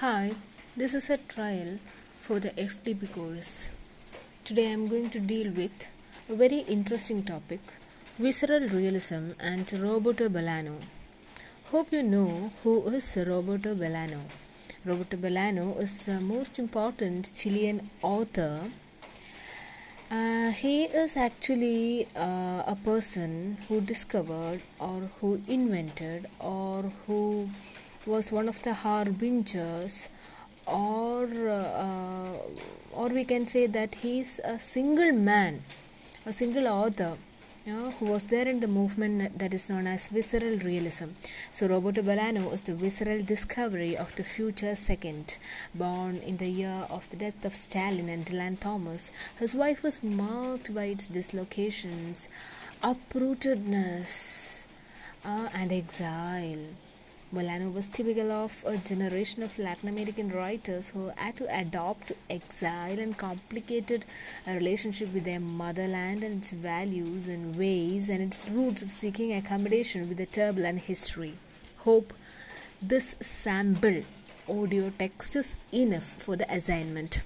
Hi, this is a trial for the FDP course. Today I am going to deal with a very interesting topic visceral realism and Roberto Bolaño. Hope you know who is Roberto Bolaño. Roberto Bolaño is the most important Chilean author. Uh, he is actually uh, a person who discovered or who invented or who was one of the harbingers or uh, or we can say that he is a single man a single author who was there in the movement that is known as visceral realism. So, Roberto Bolaño is the visceral discovery of the future second, born in the year of the death of Stalin and Dylan Thomas. His wife was marked by its dislocations, uprootedness, uh, and exile. Bolaño was typical of a generation of Latin American writers who had to adopt exile and complicated relationship with their motherland and its values and ways and its roots of seeking accommodation with a turbulent history. Hope this sample audio text is enough for the assignment.